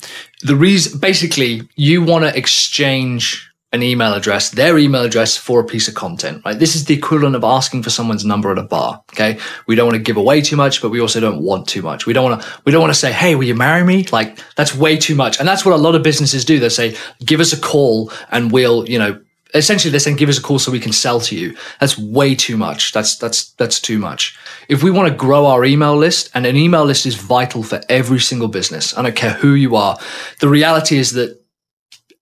the reason, basically, you want to exchange an email address, their email address for a piece of content, right? This is the equivalent of asking for someone's number at a bar. Okay. We don't want to give away too much, but we also don't want too much. We don't want to, we don't want to say, Hey, will you marry me? Like that's way too much. And that's what a lot of businesses do. They say, give us a call and we'll, you know, essentially they're saying, give us a call so we can sell to you. That's way too much. That's, that's, that's too much. If we want to grow our email list and an email list is vital for every single business, I don't care who you are. The reality is that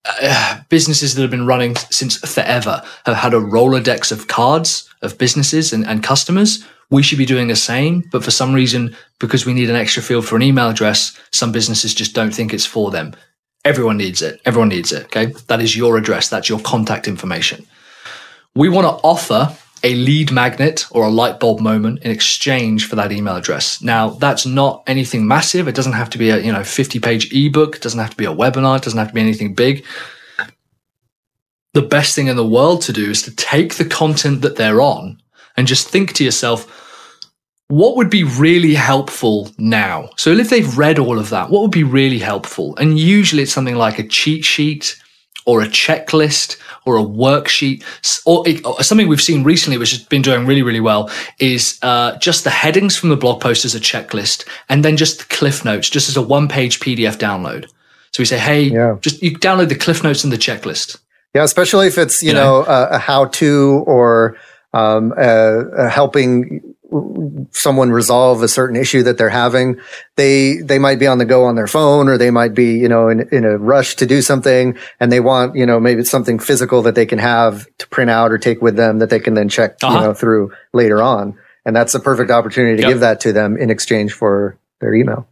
uh, businesses that have been running since forever have had a Rolodex of cards of businesses and, and customers. We should be doing the same, but for some reason, because we need an extra field for an email address, some businesses just don't think it's for them. Everyone needs it. Everyone needs it. Okay. That is your address. That's your contact information. We want to offer a lead magnet or a light bulb moment in exchange for that email address. Now, that's not anything massive. It doesn't have to be a, you know, 50 page ebook. It doesn't have to be a webinar. It doesn't have to be anything big. The best thing in the world to do is to take the content that they're on and just think to yourself, what would be really helpful now? So if they've read all of that, what would be really helpful? And usually it's something like a cheat sheet or a checklist or a worksheet or, it, or, something we've seen recently which has been doing really really well is uh, just the headings from the blog post as a checklist and then just the cliff notes just as a one page pdf download. So we say hey yeah. just you download the cliff notes and the checklist. Yeah especially if it's you, you know, know a, a how to or um, helping someone resolve a certain issue that they're having. They they might be on the go on their phone, or they might be you know in, in a rush to do something, and they want you know maybe it's something physical that they can have to print out or take with them that they can then check uh-huh. you know through later on. And that's a perfect opportunity to yep. give that to them in exchange for their email.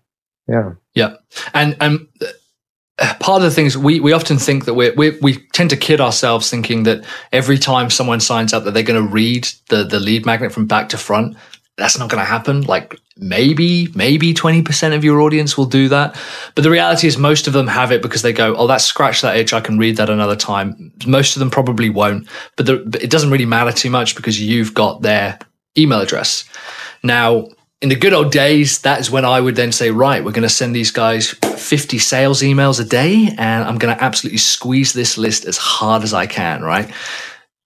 Yeah. Yeah. And and part of the things we, we often think that we we we tend to kid ourselves thinking that every time someone signs up that they're going to read the the lead magnet from back to front that's not going to happen. Like maybe maybe 20% of your audience will do that. But the reality is most of them have it because they go oh that's scratch that itch. I can read that another time. Most of them probably won't. But, the, but it doesn't really matter too much because you've got their email address. Now in the good old days, that is when I would then say, right, we're going to send these guys 50 sales emails a day, and I'm going to absolutely squeeze this list as hard as I can, right?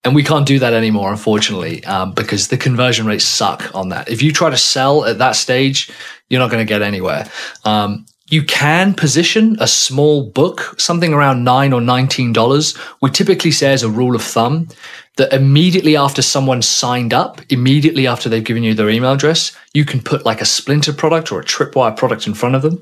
And we can't do that anymore, unfortunately, um, because the conversion rates suck on that. If you try to sell at that stage, you're not going to get anywhere. Um, you can position a small book, something around nine or nineteen dollars. We typically say as a rule of thumb that immediately after someone signed up, immediately after they've given you their email address, you can put like a splinter product or a tripwire product in front of them.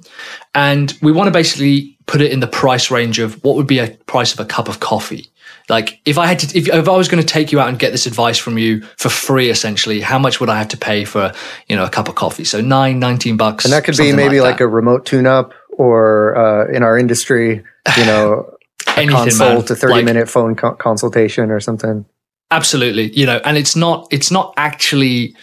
And we want to basically put it in the price range of what would be a price of a cup of coffee. Like if I had to, if, if I was going to take you out and get this advice from you for free, essentially, how much would I have to pay for, you know, a cup of coffee? So nine, 19 bucks. And that could be maybe like, like a remote tune up or, uh, in our industry, you know, a consult, a 30 like, minute phone co- consultation or something. Absolutely. You know, and it's not, it's not actually,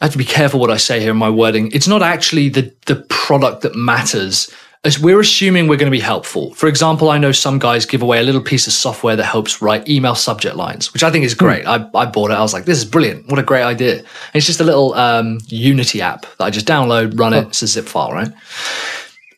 I have to be careful what I say here in my wording. It's not actually the, the product that matters as we're assuming we're going to be helpful. For example, I know some guys give away a little piece of software that helps write email subject lines, which I think is great. I, I bought it. I was like, this is brilliant. What a great idea. And it's just a little um, Unity app that I just download, run it. It's a zip file, right?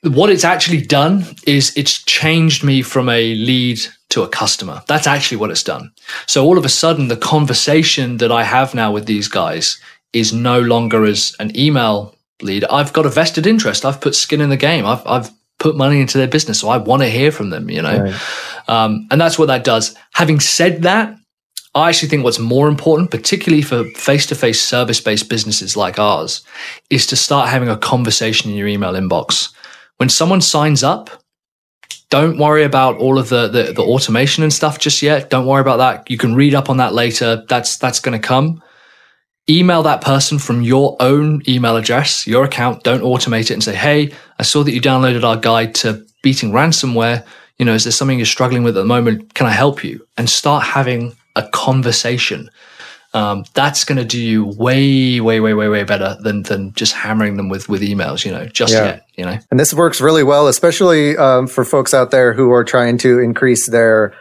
What it's actually done is it's changed me from a lead to a customer. That's actually what it's done. So all of a sudden, the conversation that I have now with these guys is no longer as an email lead. I've got a vested interest. I've put skin in the game. I've, I've put money into their business. So I want to hear from them, you know? Right. Um, and that's what that does. Having said that, I actually think what's more important, particularly for face to face service based businesses like ours, is to start having a conversation in your email inbox. When someone signs up, don't worry about all of the, the, the automation and stuff just yet. Don't worry about that. You can read up on that later. That's that's going to come email that person from your own email address, your account. Don't automate it and say, Hey, I saw that you downloaded our guide to beating ransomware. You know, is there something you're struggling with at the moment? Can I help you? And start having a conversation. Um, that's going to do you way, way, way, way, way better than than just hammering them with with emails. You know, just yeah. yet. You know, and this works really well, especially um, for folks out there who are trying to increase their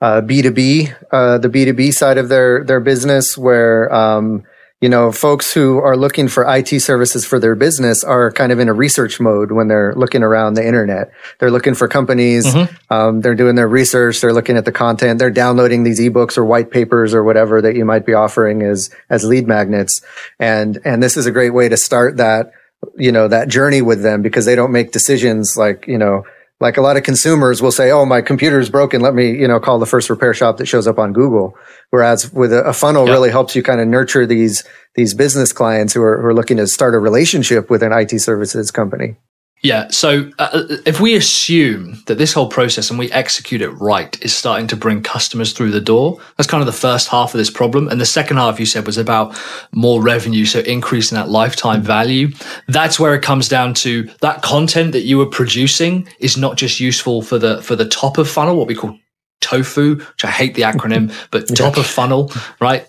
uh, B two B, uh, the B two B side of their their business, where um, you know, folks who are looking for IT services for their business are kind of in a research mode when they're looking around the internet. They're looking for companies. Mm-hmm. Um, they're doing their research. They're looking at the content. They're downloading these ebooks or white papers or whatever that you might be offering as, as lead magnets. And, and this is a great way to start that, you know, that journey with them because they don't make decisions like, you know, like a lot of consumers will say, "Oh, my computer is broken. Let me, you know, call the first repair shop that shows up on Google." Whereas with a, a funnel, yep. really helps you kind of nurture these these business clients who are, who are looking to start a relationship with an IT services company. Yeah. So uh, if we assume that this whole process and we execute it right is starting to bring customers through the door, that's kind of the first half of this problem. And the second half you said was about more revenue. So increasing that lifetime value. That's where it comes down to that content that you were producing is not just useful for the, for the top of funnel, what we call tofu, which I hate the acronym, but top of funnel, right?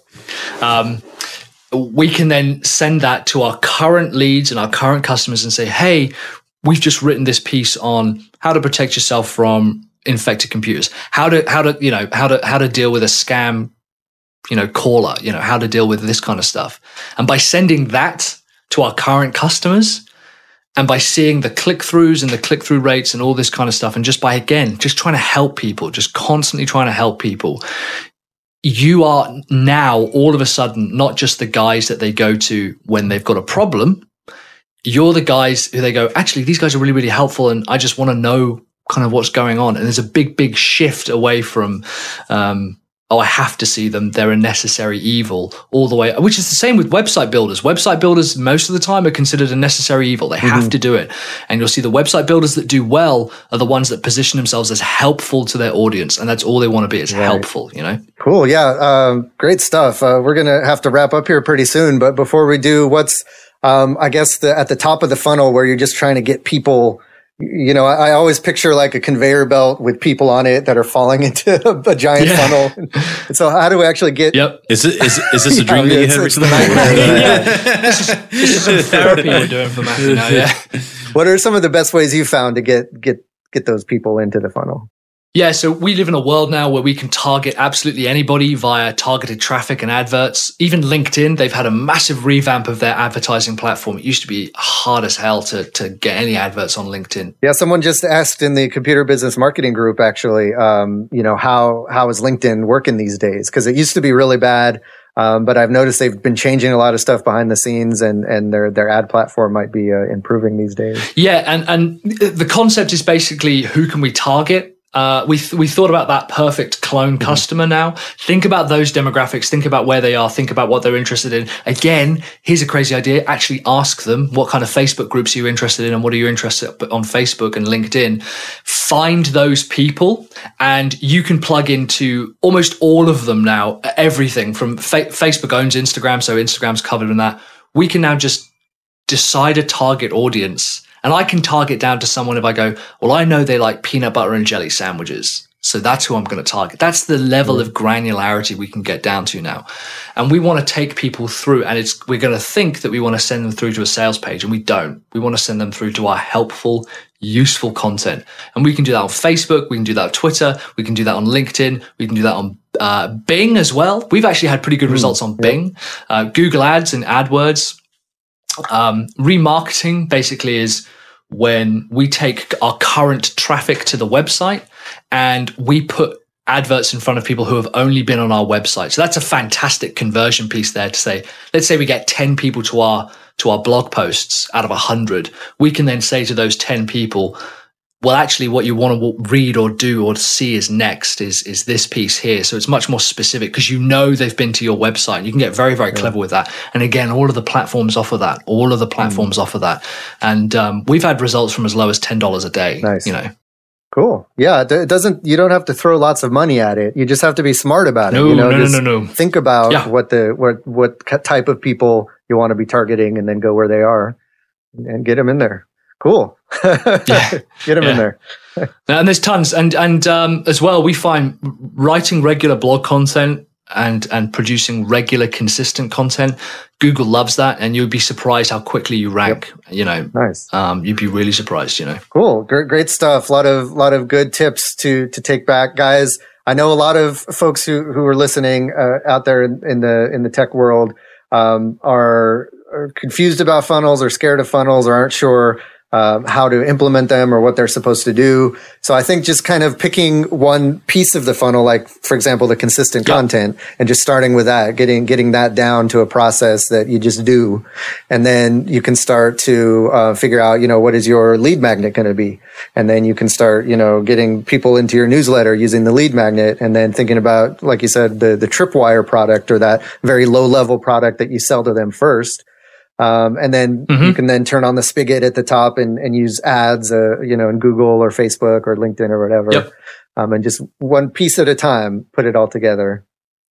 Um, we can then send that to our current leads and our current customers and say, Hey, we've just written this piece on how to protect yourself from infected computers, how to how to you know how to how to deal with a scam, you know, caller, you know, how to deal with this kind of stuff. And by sending that to our current customers, and by seeing the click throughs and the click through rates and all this kind of stuff, and just by again just trying to help people, just constantly trying to help people, you are now all of a sudden not just the guys that they go to when they've got a problem you're the guys who they go, actually, these guys are really, really helpful. And I just want to know kind of what's going on. And there's a big, big shift away from, um, oh, I have to see them. They're a necessary evil all the way, which is the same with website builders. Website builders, most of the time, are considered a necessary evil. They have mm-hmm. to do it. And you'll see the website builders that do well are the ones that position themselves as helpful to their audience. And that's all they want to be is right. helpful, you know? Cool. Yeah. Um, great stuff. Uh, we're going to have to wrap up here pretty soon. But before we do, what's, um, I guess the, at the top of the funnel where you're just trying to get people, you know, I, I, always picture like a conveyor belt with people on it that are falling into a, a giant yeah. funnel. And so how do we actually get? Yep. Is it, is, is this a dream yeah, that you had recently? yeah. This is, this is some therapy we're doing for Matthew now. Yeah. What are some of the best ways you found to get, get, get those people into the funnel? Yeah, so we live in a world now where we can target absolutely anybody via targeted traffic and adverts. Even LinkedIn, they've had a massive revamp of their advertising platform. It used to be hard as hell to, to get any adverts on LinkedIn. Yeah, someone just asked in the computer business marketing group, actually, um, you know, how, how is LinkedIn working these days? Because it used to be really bad. Um, but I've noticed they've been changing a lot of stuff behind the scenes, and and their their ad platform might be uh, improving these days. Yeah, and and the concept is basically who can we target uh, we th- we thought about that perfect clone mm-hmm. customer now. Think about those demographics. Think about where they are. Think about what they're interested in. Again, here's a crazy idea. Actually, ask them what kind of Facebook groups are you interested in, and what are you interested on Facebook and LinkedIn. Find those people, and you can plug into almost all of them now. Everything from fa- Facebook owns Instagram, so Instagram's covered in that. We can now just decide a target audience and I can target down to someone if I go, well, I know they like peanut butter and jelly sandwiches. So that's who I'm going to target. That's the level of granularity we can get down to now. And we want to take people through and it's, we're going to think that we want to send them through to a sales page and we don't. We want to send them through to our helpful, useful content. And we can do that on Facebook. We can do that on Twitter. We can do that on LinkedIn. We can do that on uh, Bing as well. We've actually had pretty good mm, results on. Bing, uh, Google ads and AdWords. Um, remarketing basically is when we take our current traffic to the website and we put adverts in front of people who have only been on our website. So that's a fantastic conversion piece there to say, let's say we get 10 people to our to our blog posts out of 100. We can then say to those 10 people, well, actually, what you want to read or do or see is next is is this piece here. So it's much more specific because you know they've been to your website. You can get very very clever with that. And again, all of the platforms offer that. All of the platforms mm. offer that. And um, we've had results from as low as ten dollars a day. Nice. You know. Cool. Yeah, it doesn't. You don't have to throw lots of money at it. You just have to be smart about no, it. You know, no, no, no, no. Think about yeah. what the what what type of people you want to be targeting, and then go where they are, and get them in there. Cool. yeah. Get them yeah. in there. and there's tons, and and um, as well, we find writing regular blog content and and producing regular, consistent content. Google loves that, and you'd be surprised how quickly you rank. Yep. You know, nice. Um, you'd be really surprised. You know, cool, great, great stuff. A lot of lot of good tips to to take back, guys. I know a lot of folks who who are listening uh, out there in, in, the in the tech world um, are, are confused about funnels or scared of funnels or aren't sure uh, how to implement them or what they're supposed to do. So I think just kind of picking one piece of the funnel, like for example, the consistent yeah. content and just starting with that, getting, getting that down to a process that you just do. And then you can start to uh, figure out, you know, what is your lead magnet going to be? And then you can start, you know, getting people into your newsletter using the lead magnet and then thinking about, like you said, the, the tripwire product or that very low level product that you sell to them first um, and then mm-hmm. you can then turn on the spigot at the top and, and use ads, uh, you know, in Google or Facebook or LinkedIn or whatever. Yep. Um, and just one piece at a time, put it all together,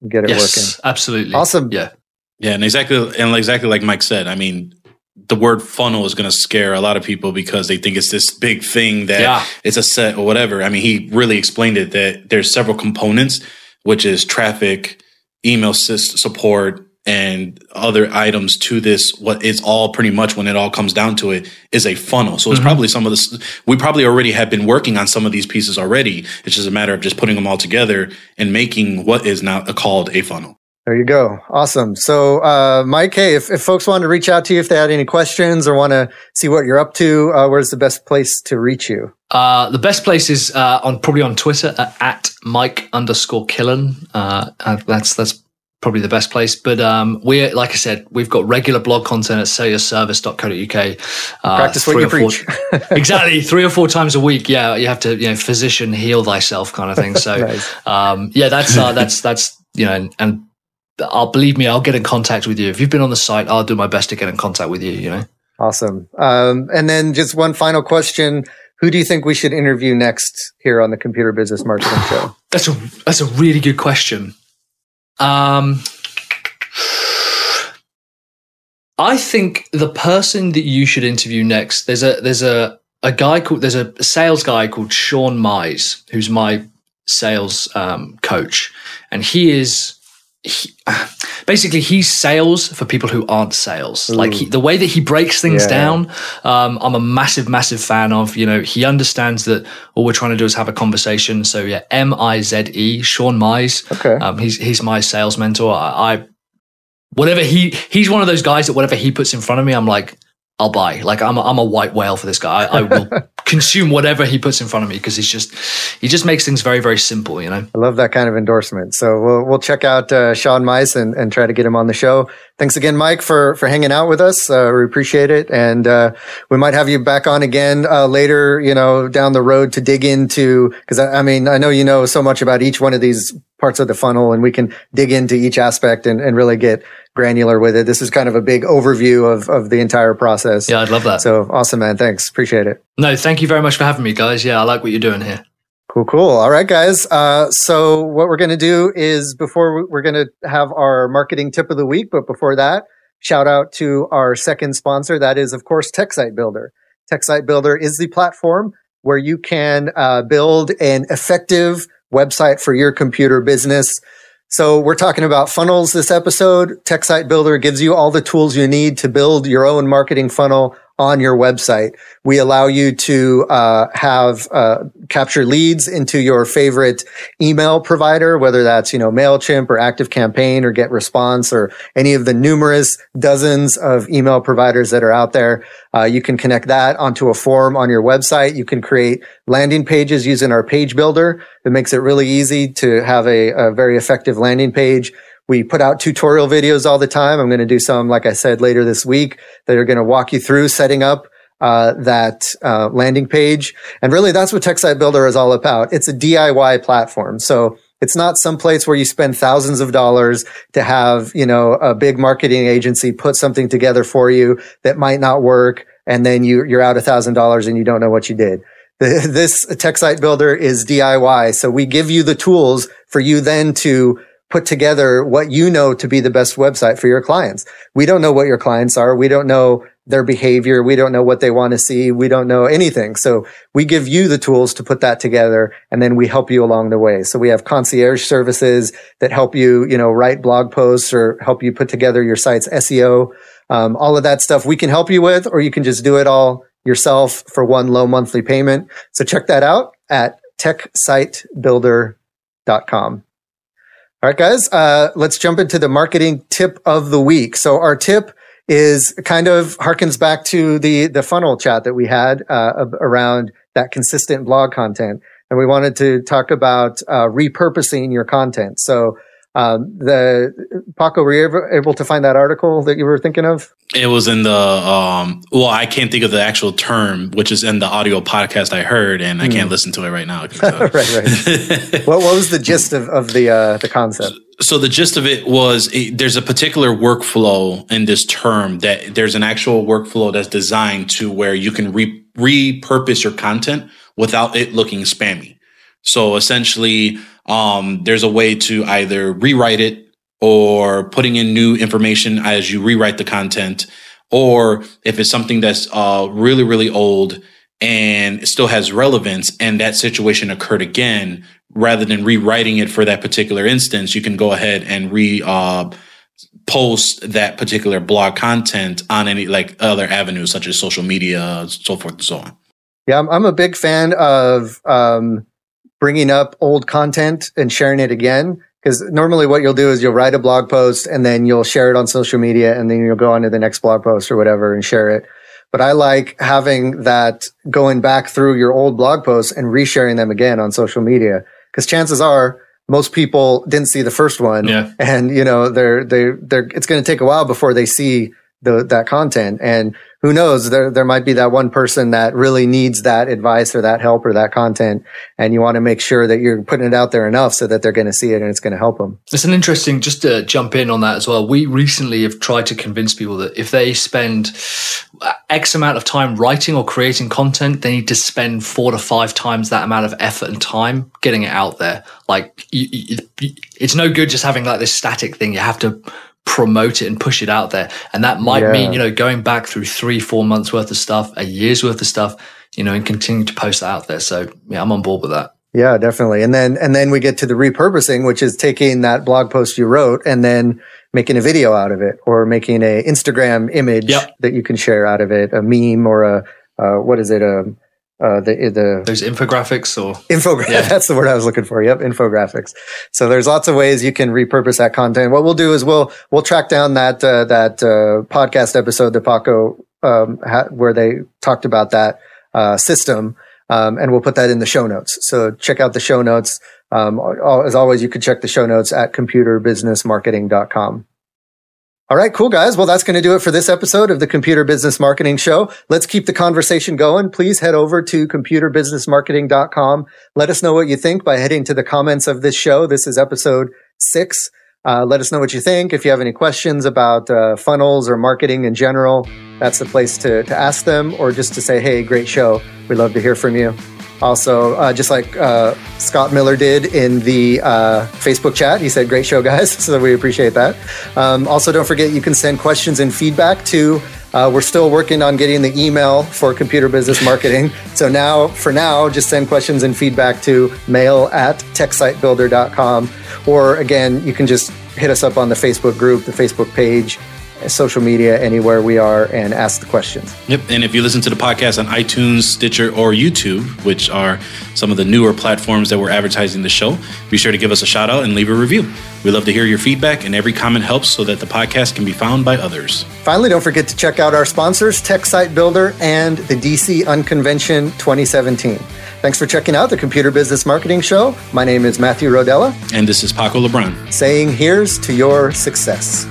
get it yes, working. Absolutely. Awesome. Yeah. Yeah. And exactly, and exactly like Mike said, I mean, the word funnel is going to scare a lot of people because they think it's this big thing that yeah. it's a set or whatever. I mean, he really explained it that there's several components, which is traffic, email support, and other items to this what is all pretty much when it all comes down to it is a funnel so it's mm-hmm. probably some of this we probably already have been working on some of these pieces already it's just a matter of just putting them all together and making what is now called a funnel there you go. Awesome. So, uh, Mike, hey, if, if folks want to reach out to you, if they had any questions or want to see what you're up to, uh, where's the best place to reach you? Uh, the best place is uh, on probably on Twitter at Mike underscore Killen. Uh, that's that's probably the best place. But um, we, like I said, we've got regular blog content at sellyourservice.co.uk. Uh, Practice what you preach. exactly, three or four times a week. Yeah, you have to, you know, physician heal thyself kind of thing. So, nice. um, yeah, that's uh, that's that's you know, and, and I'll believe me, I'll get in contact with you if you've been on the site. I'll do my best to get in contact with you. You know. Awesome. Um, and then just one final question. Who do you think we should interview next here on the Computer Business Marketing Show? That's a that's a really good question. Um, I think the person that you should interview next, there's a there's a a guy called there's a sales guy called Sean Mize who's my sales um, coach, and he is he, basically he's sales for people who aren't sales. Ooh. Like he, the way that he breaks things yeah. down, um, I'm a massive, massive fan of. You know, he understands that all we're trying to do is have a conversation. So yeah, M I Z E, Sean Mize. Okay, um, he's he's my sales mentor. I, I whatever he he's one of those guys that whatever he puts in front of me, I'm like. I'll buy. Like I'm a, I'm a white whale for this guy. I, I will consume whatever he puts in front of me because he's just he just makes things very very simple. You know. I love that kind of endorsement. So we'll we'll check out uh, Sean Mize and, and try to get him on the show. Thanks again, Mike, for for hanging out with us. Uh, we appreciate it, and uh, we might have you back on again uh, later. You know, down the road to dig into because I, I mean I know you know so much about each one of these parts of the funnel, and we can dig into each aspect and, and really get granular with it. This is kind of a big overview of, of the entire process. Yeah, I'd love that. So awesome, man. Thanks. Appreciate it. No, thank you very much for having me, guys. Yeah, I like what you're doing here. Cool, cool. All right, guys. Uh, so what we're going to do is before we're going to have our marketing tip of the week, but before that, shout out to our second sponsor. That is, of course, TechSite Builder. TechSite Builder is the platform where you can uh, build an effective website for your computer business. So we're talking about funnels this episode. TechSite Builder gives you all the tools you need to build your own marketing funnel on your website. We allow you to uh, have uh, capture leads into your favorite email provider, whether that's you know Mailchimp or ActiveCampaign or GetResponse or any of the numerous dozens of email providers that are out there. Uh, you can connect that onto a form on your website. You can create landing pages using our page builder. It makes it really easy to have a, a very effective landing page. We put out tutorial videos all the time. I'm going to do some, like I said, later this week that are going to walk you through setting up uh, that uh, landing page. And really, that's what TechSite Builder is all about. It's a DIY platform. So it's not some place where you spend thousands of dollars to have, you know, a big marketing agency put something together for you that might not work. And then you, you're out a thousand dollars and you don't know what you did. This TechSite Builder is DIY. So we give you the tools for you then to put together what you know to be the best website for your clients. We don't know what your clients are. We don't know their behavior. We don't know what they want to see. We don't know anything. So we give you the tools to put that together and then we help you along the way. So we have concierge services that help you, you know, write blog posts or help you put together your site's SEO. Um, all of that stuff we can help you with, or you can just do it all yourself for one low monthly payment. So check that out at techsitebuilder.com. All right, guys, uh, let's jump into the marketing tip of the week. So our tip is kind of harkens back to the the funnel chat that we had uh, around that consistent blog content, and we wanted to talk about uh, repurposing your content. So um, the Paco, were you ever able to find that article that you were thinking of? It was in the um, well, I can't think of the actual term, which is in the audio podcast I heard, and I can't hmm. listen to it right now. right, right. what, what was the gist of, of the uh, the concept? So the gist of it was it, there's a particular workflow in this term that there's an actual workflow that's designed to where you can re- repurpose your content without it looking spammy. So essentially, um, there's a way to either rewrite it or putting in new information as you rewrite the content, or if it's something that's uh, really, really old and still has relevance and that situation occurred again, rather than rewriting it for that particular instance, you can go ahead and re uh, post that particular blog content on any like other avenues such as social media, so forth and so on. Yeah, I'm, I'm a big fan of um, bringing up old content and sharing it again. Because normally what you'll do is you'll write a blog post and then you'll share it on social media and then you'll go on to the next blog post or whatever and share it. But I like having that going back through your old blog posts and resharing them again on social media. Because chances are most people didn't see the first one. Yeah. And, you know, they're, they're, they're, it's going to take a while before they see the, that content. And who knows, there, there might be that one person that really needs that advice or that help or that content. And you want to make sure that you're putting it out there enough so that they're going to see it and it's going to help them. It's an interesting, just to jump in on that as well. We recently have tried to convince people that if they spend uh, X amount of time writing or creating content, they need to spend four to five times that amount of effort and time getting it out there. Like, you, you, it's no good just having like this static thing. You have to promote it and push it out there. And that might yeah. mean, you know, going back through three, four months worth of stuff, a year's worth of stuff, you know, and continue to post that out there. So yeah, I'm on board with that. Yeah, definitely. And then, and then we get to the repurposing, which is taking that blog post you wrote and then making a video out of it or making a Instagram image yep. that you can share out of it, a meme or a, uh, what is it? A, um, uh, the the those infographics or infographics. Yeah. That's the word I was looking for. Yep, infographics. So there's lots of ways you can repurpose that content. What we'll do is we'll we'll track down that uh, that uh, podcast episode that Paco um, ha- where they talked about that uh, system, um, and we'll put that in the show notes. So check out the show notes. Um, as always, you can check the show notes at computerbusinessmarketing.com. All right, cool guys. Well, that's going to do it for this episode of the Computer Business Marketing Show. Let's keep the conversation going. Please head over to computerbusinessmarketing.com. Let us know what you think by heading to the comments of this show. This is episode six. Uh, let us know what you think. If you have any questions about uh, funnels or marketing in general, that's the place to, to ask them or just to say, hey, great show. We'd love to hear from you. Also, uh, just like uh, Scott Miller did in the uh, Facebook chat, he said, Great show, guys. So we appreciate that. Um, also, don't forget you can send questions and feedback to. Uh, we're still working on getting the email for computer business marketing. so now, for now, just send questions and feedback to mail at techsitebuilder.com. Or again, you can just hit us up on the Facebook group, the Facebook page, social media, anywhere we are, and ask the questions. Yep. And if you listen to the podcast on iTunes, Stitcher, or YouTube, which are some of the newer platforms that we're advertising the show, be sure to give us a shout out and leave a review. We love to hear your feedback, and every comment helps so that the podcast can be found by others. Finally, don't forget to check out our sponsors, Tech Site Builder and the DC Unconvention 2017. Thanks for checking out the Computer Business Marketing Show. My name is Matthew Rodella. And this is Paco LeBron. Saying here's to your success.